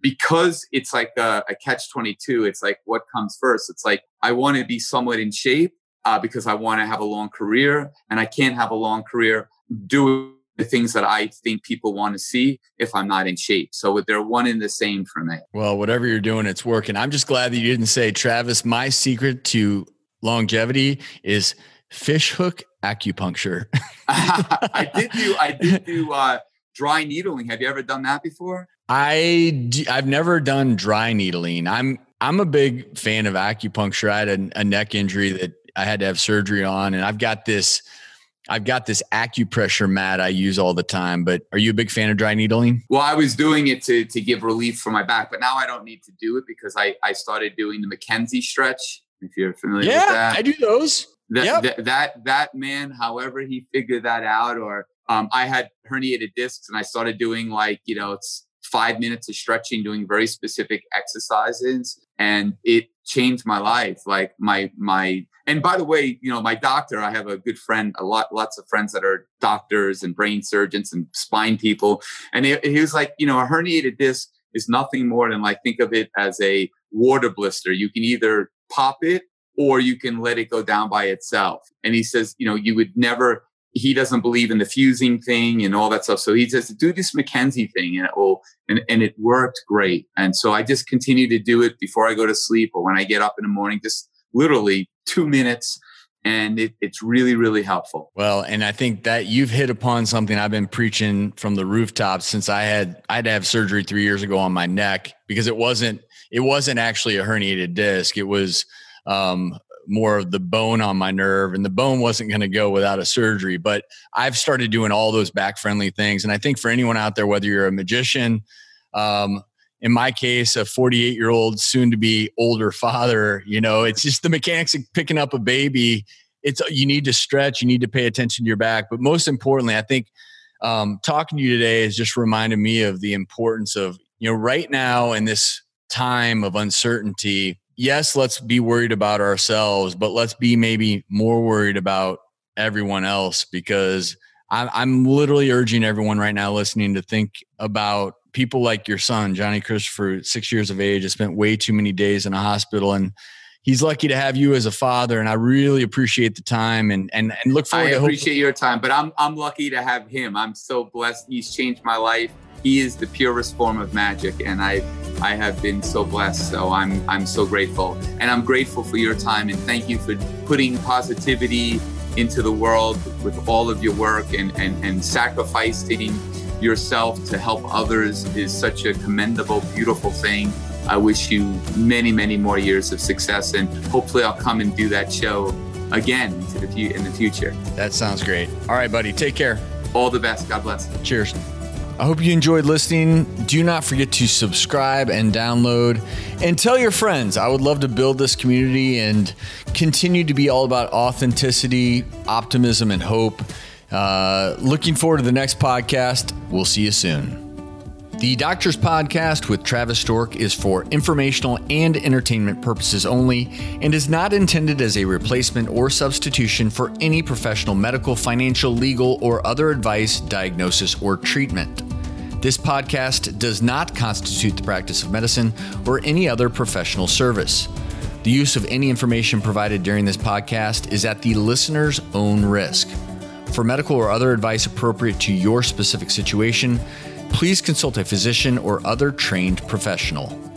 because it's like a, a catch 22 it's like what comes first? It's like i want to be somewhat in shape uh, because i want to have a long career and i can't have a long career doing the things that i think people want to see if i'm not in shape. So they're one and the same for me. Well whatever you're doing it's working. I'm just glad that you didn't say travis my secret to longevity is fish hook acupuncture i did do i did do uh, dry needling have you ever done that before I I've never done dry needling. I'm I'm a big fan of acupuncture. I had a, a, neck injury that I had to have surgery on, and I've got this I've got this acupressure mat I use all the time. But are you a big fan of dry needling? Well, I was doing it to to give relief for my back, but now I don't need to do it because I I started doing the McKenzie stretch. If you're familiar yeah, with that, I do those. That, yep. that that that man, however he figured that out, or um, I had herniated discs, and I started doing like you know it's five minutes of stretching, doing very specific exercises. And it changed my life. Like my, my, and by the way, you know, my doctor, I have a good friend, a lot, lots of friends that are doctors and brain surgeons and spine people. And he, he was like, you know, a herniated disc is nothing more than like, think of it as a water blister. You can either pop it or you can let it go down by itself. And he says, you know, you would never he doesn't believe in the fusing thing and all that stuff. So he says, do this McKenzie thing and it will, and, and it worked great. And so I just continue to do it before I go to sleep or when I get up in the morning, just literally two minutes. And it, it's really, really helpful. Well, and I think that you've hit upon something I've been preaching from the rooftops since I had I had to have surgery three years ago on my neck because it wasn't it wasn't actually a herniated disc. It was um, more of the bone on my nerve and the bone wasn't going to go without a surgery but i've started doing all those back friendly things and i think for anyone out there whether you're a magician um, in my case, a 48 year old, soon to be older father, you know, it's just the mechanics of picking up a baby. It's you need to stretch, you need to pay attention to your back. But most importantly, I think um, talking to you today has just reminded me of the importance of, you know, right now in this time of uncertainty, yes, let's be worried about ourselves, but let's be maybe more worried about everyone else because I'm literally urging everyone right now listening to think about people like your son, Johnny Crisstopher, six years of age, has spent way too many days in a hospital and he's lucky to have you as a father. And I really appreciate the time and and, and look forward I to appreciate your time, but I'm I'm lucky to have him. I'm so blessed. He's changed my life. He is the purest form of magic. And I I have been so blessed. So I'm I'm so grateful. And I'm grateful for your time and thank you for putting positivity into the world with all of your work and, and, and sacrificing yourself to help others is such a commendable, beautiful thing. I wish you many, many more years of success, and hopefully, I'll come and do that show again into the in the future. That sounds great. All right, buddy. Take care. All the best. God bless. Cheers. I hope you enjoyed listening. Do not forget to subscribe and download and tell your friends. I would love to build this community and continue to be all about authenticity, optimism, and hope. Uh, looking forward to the next podcast. We'll see you soon. The Doctors Podcast with Travis Stork is for informational and entertainment purposes only and is not intended as a replacement or substitution for any professional medical, financial, legal, or other advice, diagnosis, or treatment. This podcast does not constitute the practice of medicine or any other professional service. The use of any information provided during this podcast is at the listener's own risk. For medical or other advice appropriate to your specific situation, please consult a physician or other trained professional.